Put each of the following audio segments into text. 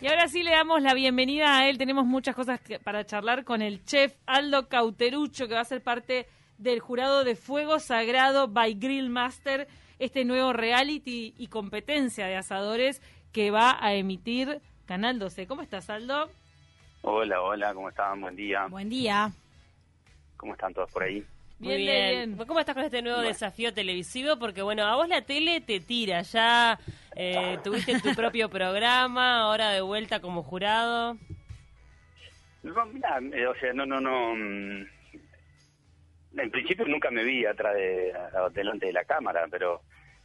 Y ahora sí le damos la bienvenida a él. Tenemos muchas cosas que- para charlar con el chef Aldo Cauterucho, que va a ser parte del jurado de Fuego Sagrado by Grill Master, este nuevo reality y competencia de asadores que va a emitir Canal 12. ¿Cómo estás, Aldo? Hola, hola, ¿cómo están? Buen día. Buen día. ¿Cómo están todos por ahí? Bien, Muy bien, bien. ¿Cómo estás con este nuevo Bueno. desafío televisivo? Porque, bueno, a vos la tele te tira. Ya eh, tuviste tu propio programa, ahora de vuelta como jurado. No, mirá, eh, o sea, no, no, no. mm, En principio nunca me vi atrás de, delante de la cámara, pero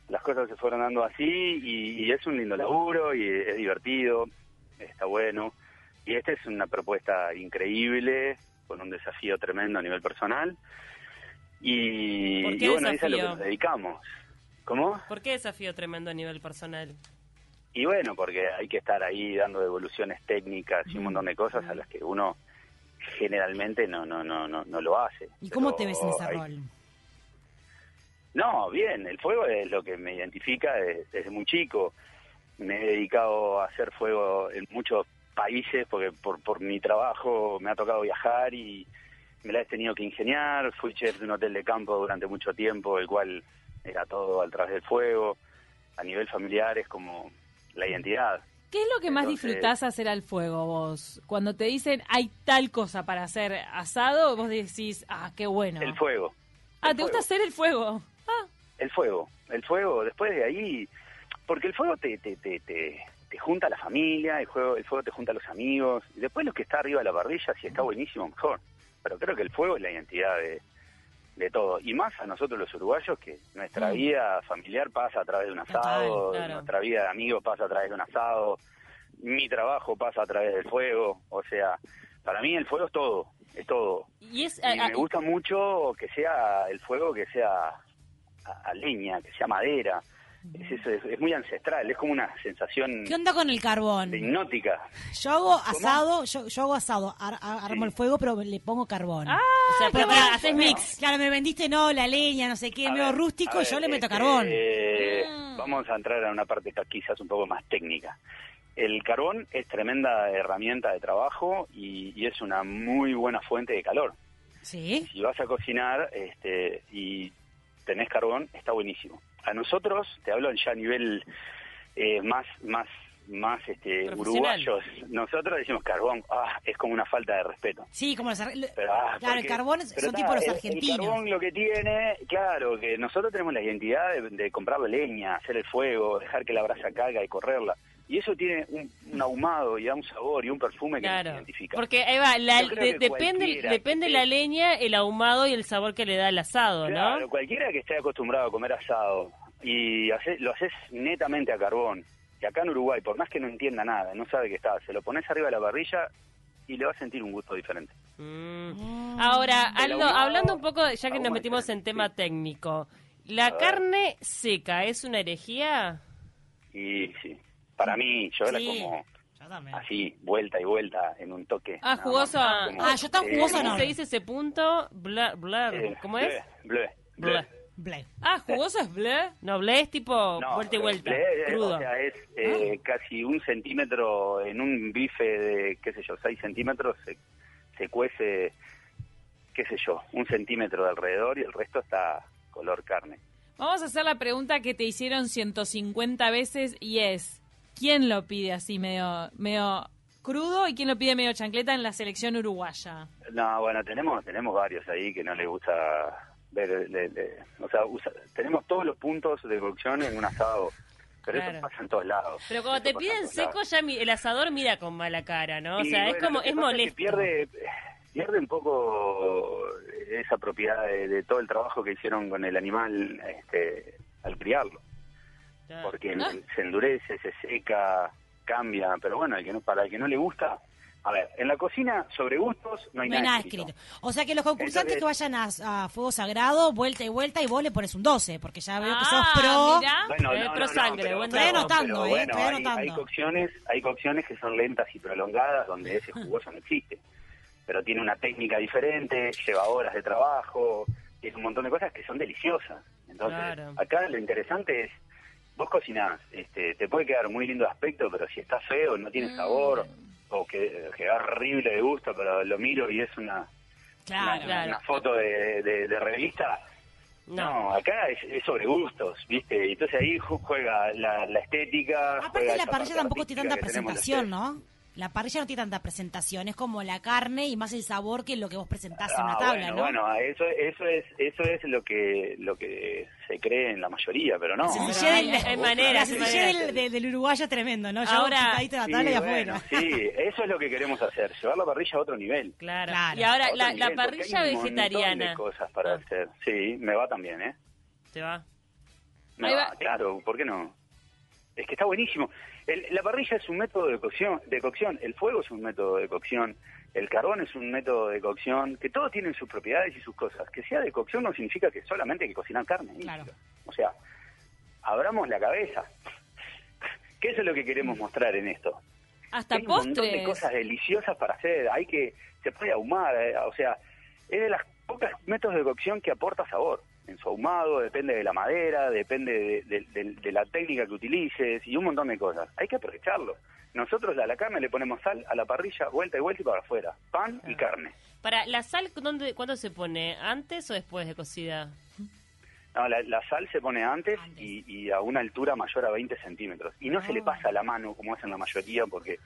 las cosas se fueron dando así y, y es un lindo laburo y es divertido, está bueno. Y esta es una propuesta increíble, con un desafío tremendo a nivel personal. Y, ¿Por qué y bueno, es a lo que desafío? nos dedicamos. ¿Cómo? ¿Por qué desafío tremendo a nivel personal? Y bueno, porque hay que estar ahí dando devoluciones técnicas y un montón de cosas a las que uno generalmente no no no no, no lo hace. ¿Y cómo te ves en ese hay- rol? No, bien, el fuego es lo que me identifica desde, desde muy chico. Me he dedicado a hacer fuego en muchos países porque por, por mi trabajo me ha tocado viajar y me la he tenido que ingeniar. Fui chef de un hotel de campo durante mucho tiempo, el cual era todo a través del fuego. A nivel familiar es como la identidad. ¿Qué es lo que más disfrutás hacer al fuego vos? Cuando te dicen hay tal cosa para hacer asado, vos decís, ah, qué bueno. El fuego. Ah, El ¿te gusta hacer el fuego? Ah, El fuego, el fuego, después de ahí, porque el fuego te, te, te, te, te junta a la familia, el fuego, el fuego te junta a los amigos, y después lo que está arriba de la parrilla, si está buenísimo, mejor. Pero creo que el fuego es la identidad de, de todo, y más a nosotros los uruguayos, que nuestra Mm. vida familiar pasa a través de un asado, claro. nuestra vida de amigos pasa a través de un asado, mi trabajo pasa a través del fuego, o sea, para mí el fuego es todo, es todo. Y es... Y a- a- me gusta mucho que sea el fuego que sea a, a leña, que sea madera. Es, eso, es, es muy ancestral, es como una sensación ¿Qué onda con el carbón? de hipnótica. Yo hago asado, yo, yo hago asado, ar- ar- armo Sí. el fuego, pero le pongo carbón. ah, o sea, Pero haces me- mix. Claro, me vendiste, no, la leña, no sé qué, A medio ver, rústico, a y yo ver, le meto este, carbón. eh, Mm. Vamos a entrar en una parte que quizás un poco más técnica. El carbón es tremenda herramienta de trabajo y, y es una muy buena fuente de calor. ¿Sí? si vas a cocinar este, y tenés carbón, está buenísimo. A nosotros, te hablo ya a nivel eh, más más más este, uruguayos, nosotros decimos carbón, ah, es como una falta de respeto. Sí, como los Pero, ah, Claro, el carbón pero son tipo los argentinos. El carbón lo que tiene, claro, que nosotros tenemos la identidad de, de comprar leña, hacer el fuego, dejar que la brasa caiga y correrla. Y eso tiene un, un ahumado y da un sabor y un perfume que nos Claro, identifica. porque ahí va, la- de- que depende, depende que la leña, el ahumado y el sabor que le da el asado, Claro, ¿no? cualquiera que esté acostumbrado a comer asado y hace- lo haces netamente a carbón, y acá en Uruguay, por más que no entienda nada, no sabe qué está, se lo pones arriba de la parrilla y le va a sentir un gusto diferente. Mm. Ahora, El Aldo, ahumado, hablando un poco, ya que nos metimos en tema sí. técnico, ¿la carne seca es una herejía? Y sí, para mí, yo Sí. como Yo también. así, vuelta y vuelta, en un toque. Ah, nada jugoso. más, como, Ah, yo tan eh, jugoso ¿Cómo no. se dice ese punto? Bla, bla, eh, ¿Cómo es? bleu, bleu, Bleh. Ble. Ah, jugoso es bleh. No, ble es tipo No, vuelta y vuelta, bleu, eh, crudo. O sea, es eh, casi un centímetro en un bife de, qué sé yo, 6 centímetros, se, se cuece, qué sé yo, un centímetro de alrededor y el resto está color carne. Vamos a hacer la pregunta que te hicieron 150 veces y es, ¿quién lo pide así medio, medio crudo y quién lo pide medio chancleta en la selección uruguaya? No, bueno, tenemos tenemos varios ahí que no les gusta ver, le- le- o sea, usa- tenemos todos los puntos de cocción en un asado, pero Claro. eso pasa en todos lados. Pero cuando te piden seco, lados. ya mi- el asador mira con mala cara, ¿no? O sea, es como, es molesto. que pierde, pierde un poco esa propiedad de, de todo el trabajo que hicieron con el animal este, al criarlo. Porque Ah. se endurece, se seca, cambia, pero bueno, el que no, para el que no le gusta, a ver, en la cocina sobre gustos no hay, No hay nada escrito. escrito. O sea que los concursantes Entonces- que vayan a, a Fuego Sagrado, vuelta y vuelta, y vos le pones un 12, porque ya veo que sos Ah, pro. mirá. Bueno, Eh, no, pro no, no, sangre, pero- buen pero- Estoy anotando, pero eh, bueno, estoy hay- anotando. Hay, cocciones, hay cocciones que son lentas y prolongadas donde ese jugoso no existe. Pero tiene una técnica diferente, lleva horas de trabajo, tiene un montón de cosas que son deliciosas. Entonces, Claro. acá lo interesante es vos cocinás, este, te puede quedar muy lindo de aspecto, pero si está feo, no tiene sabor, o que queda horrible de gusto, pero lo miro y es una, Claro. una, claro. una foto de, de- de revista. No, acá es, es sobre gustos, ¿viste? Entonces ahí ju- juega la, la estética. Aparte la parrilla tampoco tiene tanta que presentación. ¿no? La parrilla no tiene tanta presentación, es como la carne y más el sabor que lo que vos presentás en una Ah, tabla, bueno, ¿no? bueno, eso, eso es eso es lo que lo que se cree en la mayoría, pero no. Se hay- del- hay maneras, la hay sencillez maneras. del, del- del uruguayo es tremendo, ¿no? Yo Ahora- sentadito en la tabla y Sí, afuera. bueno, sí, eso es lo que queremos hacer, llevar la parrilla a otro nivel. Claro. Claro. Y ahora, la, la nivel, porque parrilla hay un vegetariana. de cosas para Ah. hacer. Sí, me va también, ¿eh? Te va. Me Ahí va, va. claro, ¿por qué no? Es que está buenísimo. El- la parrilla es un método de cocción, de cocción, el fuego es un método de cocción, el carbón es un método de cocción, que todos tienen sus propiedades y sus cosas. Que sea de cocción no significa que solamente hay que cocinar carne. Claro. O sea, abramos la cabeza. ¿Qué es lo que queremos mostrar en esto? Hasta hay un montón de cosas deliciosas para hacer. Hay que, se puede ahumar, eh, o sea, es de las pocas métodos de cocción que aporta sabor. En su ahumado, depende de la madera, depende de, de- de- de la técnica que utilices y un montón de cosas. Hay que aprovecharlo. Nosotros a la carne le ponemos sal, a la parrilla, vuelta y vuelta y para afuera. Pan y carne. Para, ¿la sal ¿dónde, cuándo se pone? ¿Antes o después de cocida? No, la, la sal se pone antes, Y, y a una altura mayor a 20 centímetros. Y no se le pasa a la mano como hacen la mayoría porque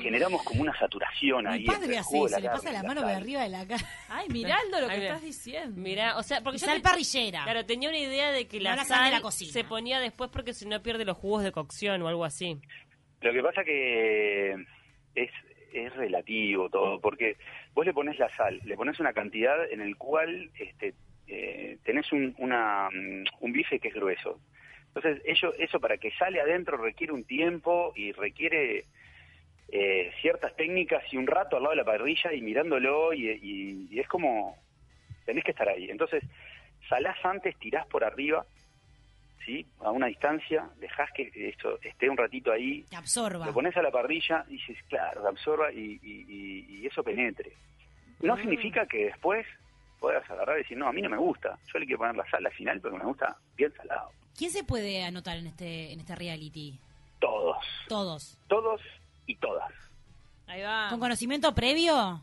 generamos como una saturación Mi ahí. padre así, se le carne pasa la mano por arriba de la cara. Ay, Miraldo, lo que estás diciendo. Mira, o sea, porque yo Sal te- parrillera. Claro, tenía una idea de que la la sal de sal la cocina. se ponía después porque si no pierde los jugos de cocción o algo así. Lo que pasa que es, es relativo todo, porque vos le pones la sal, le pones una cantidad en el cual este, eh, tenés un, una, mm, un bife que es grueso. Entonces, ello, eso para que sale adentro requiere un tiempo y requiere eh, ciertas técnicas y un rato al lado de la parrilla y mirándolo y, y- y es como, tenés que estar ahí. Entonces, salás antes, tirás por arriba, ¿sí? A una distancia, dejás que esto esté un ratito ahí, absorba. lo pones a la parrilla y dices, claro, absorba y, y- y- y eso penetre. No Mm. significa que después puedas agarrar y decir, no, a mí no me gusta. Yo le quiero poner la sal al final porque me gusta bien salado. ¿Quién se puede anotar en este en este reality? Todos, Todos. todos y todas. Ahí va. ¿Con conocimiento previo?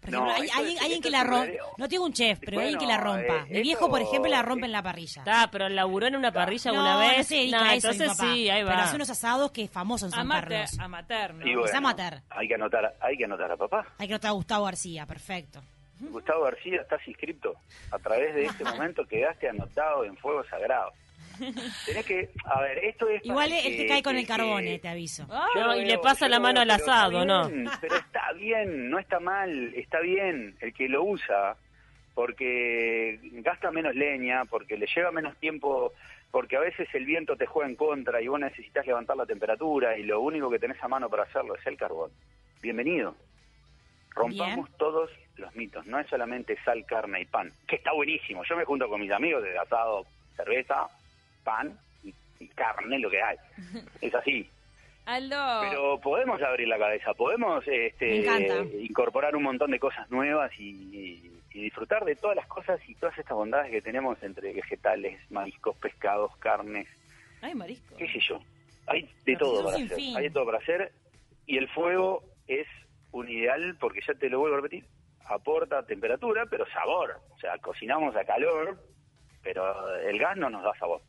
Por No, ejemplo, hay esto alguien, es- que es la un rompa. No tengo un chef, pero alguien que la rompa. eh, Mi viejo, por ejemplo, la rompe en la parrilla. Está, pero laburó en una parrilla no, alguna vez. no se dedica No, a eso, mi entonces sí, ahí va. Pero hace unos asados que es famoso en San Carlos. amateur, ¿no? Bueno, amateur. Hay que anotar, hay que anotar a papá. Hay que notar a Gustavo García, perfecto. Gustavo García, estás inscripto. A través de este momento quedaste anotado en Fuego Sagrado. Tenés que, a ver, esto es... Igual él te cae con el que- carbón, te aviso. Ah, Yo No, lo y veo, le pasa la mano veo, al pero asado, ¿no? Pero está bien, no está mal, está bien el que lo usa, porque gasta menos leña, porque le lleva menos tiempo, porque a veces el viento te juega en contra y vos necesitas levantar la temperatura y lo único que tenés a mano para hacerlo es el carbón. Bienvenido. Rompamos todos los mitos, no es solamente sal, carne y pan, que está buenísimo. Yo me junto con mis amigos de asado, cerveza, pan y, y carne, lo que hay. Es así. Aldo. Pero podemos abrir la cabeza, podemos este, incorporar un montón de cosas nuevas y, y- y disfrutar de todas las cosas y todas estas bondades que tenemos entre vegetales, mariscos, pescados, carnes, Ay, marisco. qué sé yo. Hay de Pero todo para hacer. Hay de todo para hacer y el fuego es un ideal porque ya te lo vuelvo a repetir, aporta temperatura, pero sabor. O sea, cocinamos a calor, pero el gas no nos da sabor.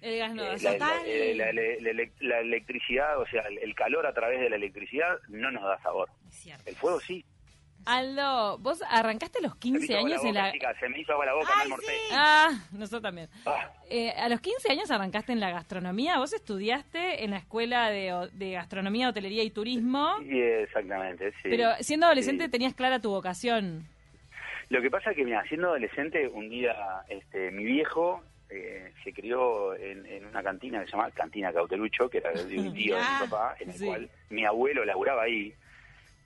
El gas no Eh, da la, sabor. La- eh, la- electricidad, o sea, el, el calor a través de la electricidad no nos da sabor. Es cierto. El fuego sí. Aldo, vos arrancaste a los Se me 15 hizo agua años en la... se me hizo agua la boca, Ay, sí. Ah, nosotros también. Ah, Eh, a los 15 años arrancaste en la gastronomía. Vos estudiaste en la escuela de, de gastronomía, hotelería y turismo. sí, exactamente, sí. Pero siendo adolescente Sí. tenías clara tu vocación. Lo que pasa es que, mira, siendo adolescente, un día este, mi viejo eh, se crió en, en una cantina que se llamaba Cantina Cautelucho, que era de un tío de Ah, mi papá, en el sí. cual mi abuelo laburaba ahí.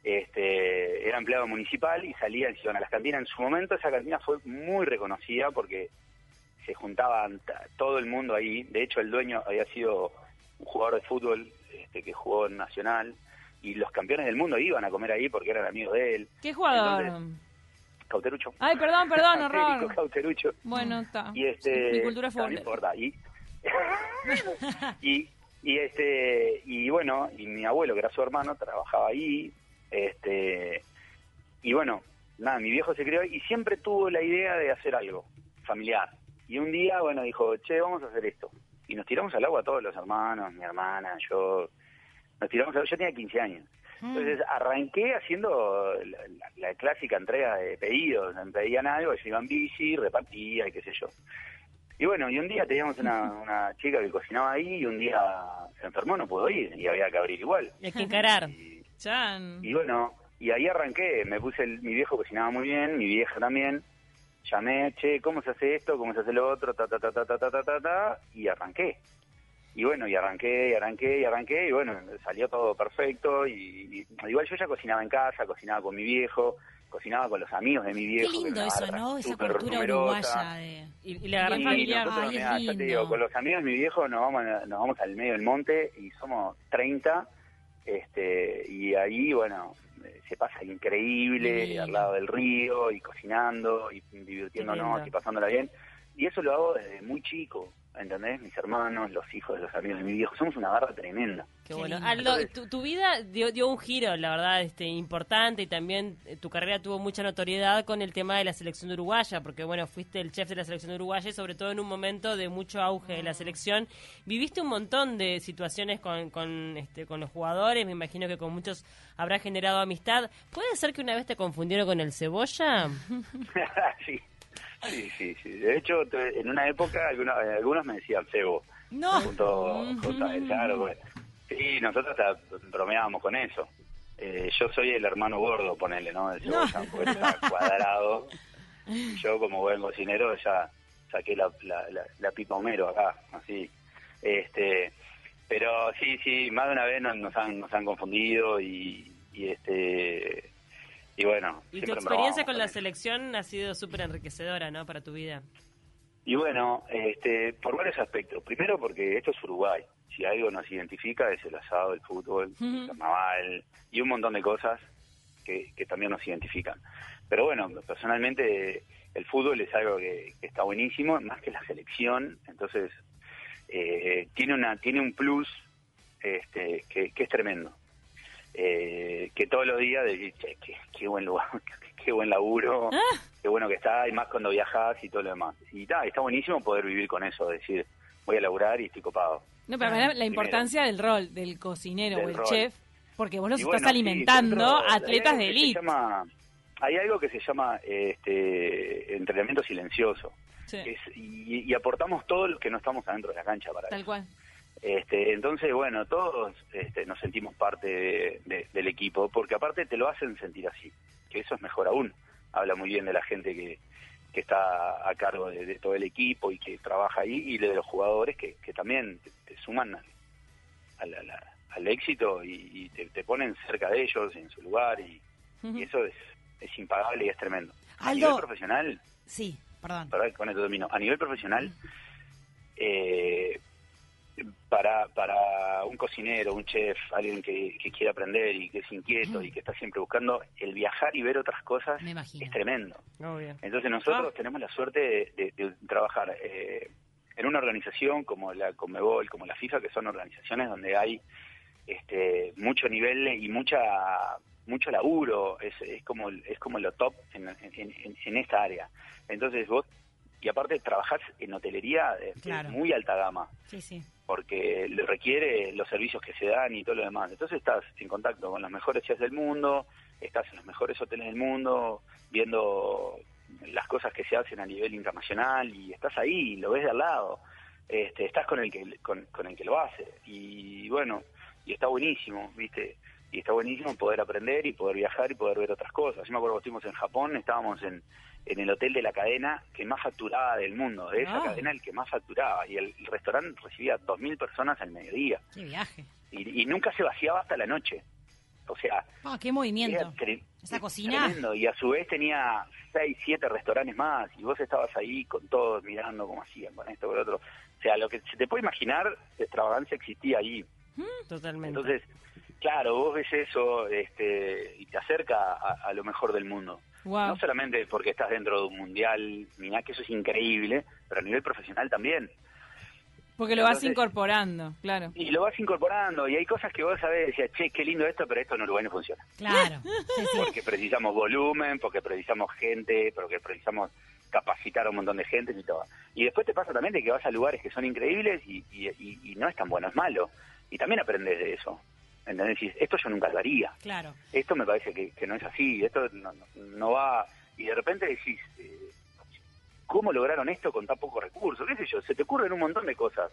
Este, era empleado municipal y salía iban a las cantinas. En su momento esa cantina fue muy reconocida porque se juntaban todo el mundo ahí. De hecho, el dueño había sido un jugador de fútbol este, que jugó en Nacional y los campeones del mundo iban a comer ahí porque eran amigos de él. ¿Qué jugador? Entonces- Cauterucho. Ay, perdón, perdón, horror. Cauterucho. Bueno, está. Y este, Mi cultura no, no fue... importa. Y y, y este y bueno, y mi abuelo, que era su hermano, trabajaba ahí, este y bueno, nada, mi viejo se crió y siempre tuvo la idea de hacer algo familiar. Y un día, bueno, dijo, che, vamos a hacer esto. Y nos tiramos al agua todos los hermanos, mi hermana, yo. Nos tiramos al agua, yo tenía 15 años. Entonces arranqué haciendo la, la- la clásica entrega de pedidos. Me pedían algo, yo iba en bici, repartía y qué sé yo. Y bueno, y un día teníamos una, una chica que cocinaba ahí y un día se enfermó, no pudo ir y había que abrir igual. Y hay que encarar. Y, Chan. y bueno, y ahí arranqué, me puse, el- mi viejo cocinaba muy bien, mi vieja también, llamé, che, ¿cómo se hace esto? ¿Cómo se hace lo otro? Ta, ta, ta, ta, ta, ta, ta, ta, ta, y arranqué. Y bueno, y arranqué, y arranqué, y arranqué, y bueno, salió todo perfecto, y, y- igual yo ya cocinaba en casa, cocinaba con mi viejo, cocinaba con los amigos de mi Qué viejo. que lindo eso, ¿no? Esa cultura numerosa. uruguaya de... Y, y nosotros, Ay, es te lindo. digo, con los amigos de mi viejo nos vamos, a- nos vamos al medio del monte y somos 30, este, y ahí, bueno, se pasa increíble, al lado del río, y cocinando, y divirtiéndonos, y pasándola bien. Y eso lo hago desde muy chico, ¿entendés? Mis hermanos, los hijos de los amigos de mi viejo, somos una barra tremenda. Qué Qué bueno. Aldo, tu, tu vida dio, dio un giro, la verdad, este importante y también eh, tu carrera tuvo mucha notoriedad con el tema de la selección uruguaya, porque bueno, fuiste el chef de la selección uruguaya y sobre todo en un momento de mucho auge de la selección. Viviste un montón de situaciones con, con, este, con los jugadores, me imagino que con muchos habrá generado amistad. ¿Puede ser que una vez te confundieron con el cebolla? sí. Sí, sí, sí. De hecho, en una época algunos, algunos me decían cebo. No. junto, claro, pues. Sí, nosotros hasta bromeábamos con eso. Eh, yo soy el hermano gordo, ponele, ¿no? Cebolla, porque está cuadrado. Yo, como buen cocinero, ya saqué la, la, la, la pipa Homero acá, así. Este, pero sí, sí, más de una vez nos, nos han, nos han confundido y, y este y bueno. Y tu experiencia con la selección ha sido súper enriquecedora, ¿no? Para tu vida. Y bueno, este, por varios aspectos. Primero porque esto es Uruguay. Si algo nos identifica es el asado, el fútbol, el carnaval y un montón de cosas que, que también nos identifican. Pero bueno, personalmente el fútbol es algo que, que está buenísimo, más que la selección. Entonces, eh, tiene, una, tiene un plus este, que, que es tremendo. Eh, que todos los días decís, che, qué, qué buen lugar, qué, buen laburo, qué bueno que está, y más cuando viajas y todo lo demás. Y ta, está buenísimo poder vivir con eso, decir, voy a laburar y estoy copado. No, pero la importancia del rol del cocinero Del o el rol. chef, porque vos los Y estás bueno, alimentando atletas de élite. hay algo que se llama este, entrenamiento silencioso. Sí, Es- y, y aportamos todo lo que no estamos adentro de la cancha para tal eso. cual. Este, entonces, bueno, todos este, nos sentimos parte de- de- del equipo, porque aparte te lo hacen sentir así, que eso es mejor aún. Habla muy bien de la gente que, que está a cargo de, de todo el equipo y que trabaja ahí, y de los jugadores que, que también te, te suman al, al- éxito y, y te, te ponen cerca de ellos, en su lugar, y, y eso es, es impagable y es tremendo. A nivel profesional, Sí, perdón. con esto termino. A nivel profesional, eh, para, para un cocinero, un chef, alguien que, que quiere aprender y que es inquieto y que está siempre buscando, el viajar y ver otras cosas es tremendo. Obvio. Entonces nosotros tenemos la suerte de, de- de trabajar eh, en una organización como la Conmebol, como la FIFA, que son organizaciones donde hay este, mucho nivel y mucha mucho laburo, es, es como es como lo top en, en, en- en esta área. Entonces vos, y aparte trabajás en hotelería de, de Claro. muy alta gama, Sí, sí. Porque le requiere los servicios que se dan y todo lo demás. Entonces estás en contacto con los mejores chefs del mundo, estás en los mejores hoteles del mundo, viendo las cosas que se hacen a nivel internacional y estás ahí, lo ves de al lado, este, estás con el que con, con el que lo hace y bueno, y está buenísimo, viste, y está buenísimo poder aprender y poder viajar y poder ver otras cosas. Yo me acuerdo que estuvimos en Japón, estábamos en, en el hotel de la cadena que más facturaba del mundo, de esa Ah. cadena el que más facturaba y el, el restaurante recibía 2.000 personas al mediodía Qué viaje. y, y nunca se vaciaba hasta la noche. O sea, Ah, qué movimiento. Esa cocina. tremendo. Y a su vez tenía seis, siete restaurantes más. Y vos estabas ahí con todos mirando cómo hacían, con esto, con lo otro. O sea, lo que se te puede imaginar, extravagancia existía ahí. Totalmente. Entonces, claro, vos ves eso este, y te acerca a, a lo mejor del mundo. Wow. No solamente porque estás dentro de un mundial, nada, que eso es increíble, pero a nivel profesional también. Porque lo vas incorporando, claro. Y lo vas incorporando, y hay cosas que vos sabés, decías, che, qué lindo esto, pero esto en Uruguay no funciona. Claro. Porque precisamos volumen, porque precisamos gente, porque precisamos capacitar a un montón de gente y todo. Y después te pasa también de que vas a lugares que son increíbles y, y, y- y no es tan bueno, es malo. Y también aprendes de eso. ¿Entendés? Y esto yo nunca lo haría. Claro. Esto me parece que, que no es así, esto no, no- no va... Y de repente decís, eh, ¿cómo lograron esto con tan pocos recursos? ¿Qué sé yo? Se te ocurren un montón de cosas.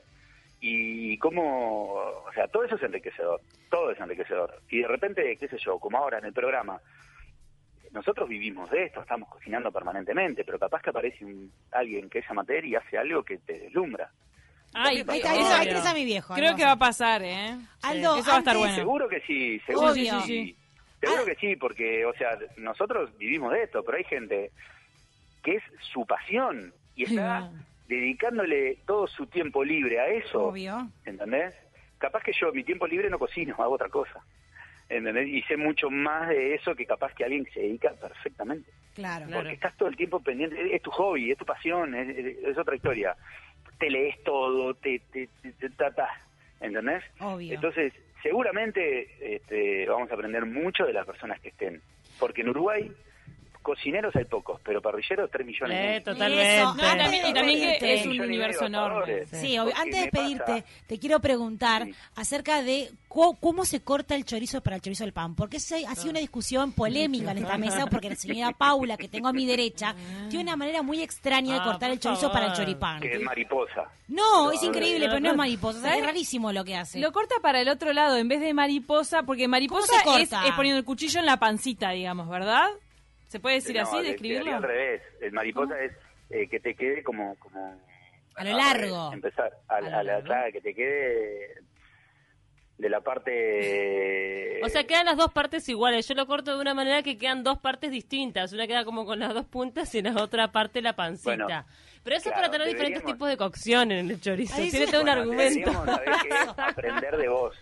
Y cómo, o sea, todo eso es enriquecedor, todo es enriquecedor. Y de repente, qué sé yo, como ahora en el programa, nosotros vivimos de esto, estamos cocinando permanentemente, pero capaz que aparece un, alguien que es amateur y hace algo que te deslumbra. Ay, Ahí está, ahí obvio. tenés- ahí tenés a mi viejo. Creo que va a pasar, ¿eh? Aldo, Eso va a estar bueno. Seguro que sí, seguro Obvio. que sí. Seguro que sí, porque, o sea, nosotros vivimos de esto, pero hay gente que es su pasión y está dedicándole todo su tiempo libre a eso. Obvio. ¿Entendés? Capaz que yo mi tiempo libre no cocino, hago otra cosa. ¿Entendés? Y sé mucho más de eso que capaz que alguien que se dedica perfectamente. Claro. Claro. Porque estás todo el tiempo pendiente, es tu hobby, es tu pasión, es, es- es otra historia. Te lees todo, te, te, te, te tratás, ¿entendés? Obvio. Entonces, seguramente este, vamos a aprender mucho de las personas que estén. Porque en Uruguay, cocineros hay pocos, pero parrilleros 3 millones. y Eh, totalmente. Eso. No, y también, y también que es un universo enorme. Sí, Antes de despedirte, te quiero preguntar Sí. acerca de cómo se corta el chorizo para el chorizo del pan. Porque ese- ha sido una discusión polémica en esta mesa, porque la señora Paula, que tengo a mi derecha, tiene una manera muy extraña de Ah, cortar el chorizo para el choripán. Que es mariposa. No, es increíble, no, pero no es mariposa. O sea, es rarísimo lo que hace. Lo corta para el otro lado en vez de mariposa, porque mariposa ¿Cómo se es, es poniendo el cuchillo en la pancita, digamos, ¿verdad? ¿Se puede decir No, así, de- describirlo? debería al revés. El mariposa es eh, que te quede como... como A lo largo. Empezar a, A a la largo. claro, que te quede de la parte... O sea, quedan las dos partes iguales. Yo lo corto de una manera que quedan dos partes distintas. Una queda como con las dos puntas y en la otra parte la pancita. Bueno, Pero eso es para tener diferentes tipos de cocción en el chorizo. Ahí Tiene sí. todo un argumento. aprender de vos.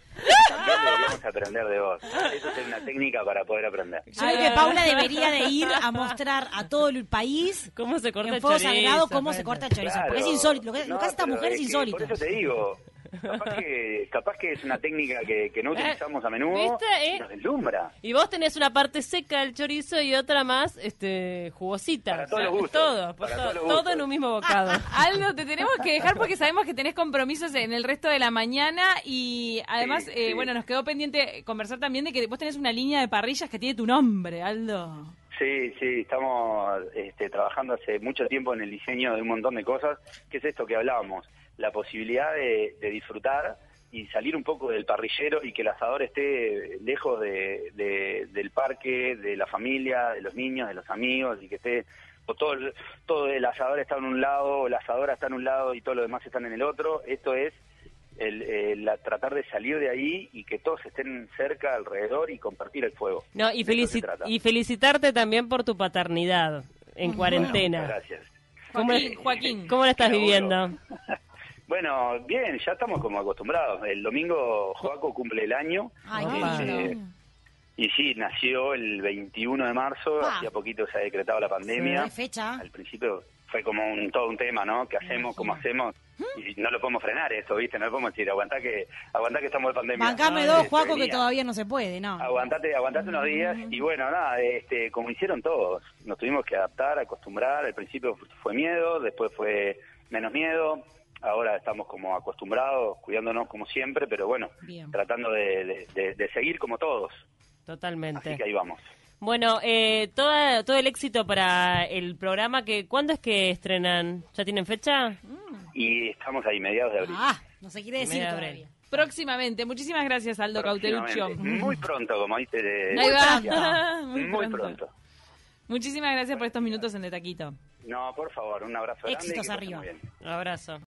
También deberíamos aprender de vos. Eso es una técnica para poder aprender. Yo creo que Paula debería de ir a mostrar a todo el país ¿Cómo se corta en el fuego chorizo? sagrado cómo se corta el chorizo. Claro. Porque es insólito. Lo que, lo No, que hace esta mujer es que insólito. Por eso te digo, capaz que, capaz que es una técnica que, que no utilizamos a menudo ¿Viste, eh? y nos deslumbra. Y vos tenés una parte seca del chorizo y otra más este jugosita. Para todos los gustos. Todo, Para todo, todos los todo gustos. en un mismo bocado. Aldo, te tenemos que dejar porque sabemos que tenés compromisos en el resto de la mañana y además, Sí, eh, sí. bueno, nos quedó pendiente conversar también de que vos tenés una línea de parrillas que tiene tu nombre, Aldo. Sí, sí, estamos este, trabajando hace mucho tiempo en el diseño de un montón de cosas. ¿Qué es esto que hablábamos? La posibilidad de, de disfrutar y salir un poco del parrillero y que el asador esté lejos de, de- del parque, de la familia, de los niños, de los amigos y que esté o todo el, todo el asador está en un lado, la asadora está en un lado y todos los demás están en el otro. Esto es el, el- la- tratar de salir de ahí y que todos estén cerca, alrededor y compartir el fuego. No, y, felici- y felicitarte también por tu paternidad en cuarentena. Gracias. ¿Cómo, Joaquín, Joaquín. ¿Cómo la estás viviendo? Bueno, bien, ya estamos como acostumbrados. El domingo Joaco cumple el año. Ay. Eh, y sí, nació el 21 de marzo, Ah. hacía poquito se ha decretado la pandemia. ¿Qué fecha? Al principio fue como un, todo un tema, ¿no? ¿Qué hacemos? ¿Cómo hacemos? Y no lo podemos frenar eso, ¿viste? No lo podemos decir, aguantá que, aguantá que estamos en pandemia. Bancame dos, se Juaco, que todavía no se puede, ¿no? Aguantate, aguantate unos días y bueno, nada, este, como hicieron todos, nos tuvimos que adaptar, acostumbrar, al principio fue miedo, después fue menos miedo, ahora estamos como acostumbrados, cuidándonos como siempre, pero bueno, Bien. tratando de, de- de- de seguir como todos, Totalmente. así que ahí vamos. Bueno, eh, toda, todo el éxito para el programa. que ¿Cuándo es que estrenan? ¿Ya tienen fecha? Y estamos ahí, mediados de abril. Ah, no se quiere decir todavía. Próximamente. Muchísimas gracias, Aldo Cauteruccio. Próximamente. Muy pronto, como dice. de- Ahí va. Muy Muy pronto. pronto. Muchísimas gracias por estos minutos en De Taquito. No, por favor, un abrazo grande. y que Éxitos arriba. muy bien. Un abrazo.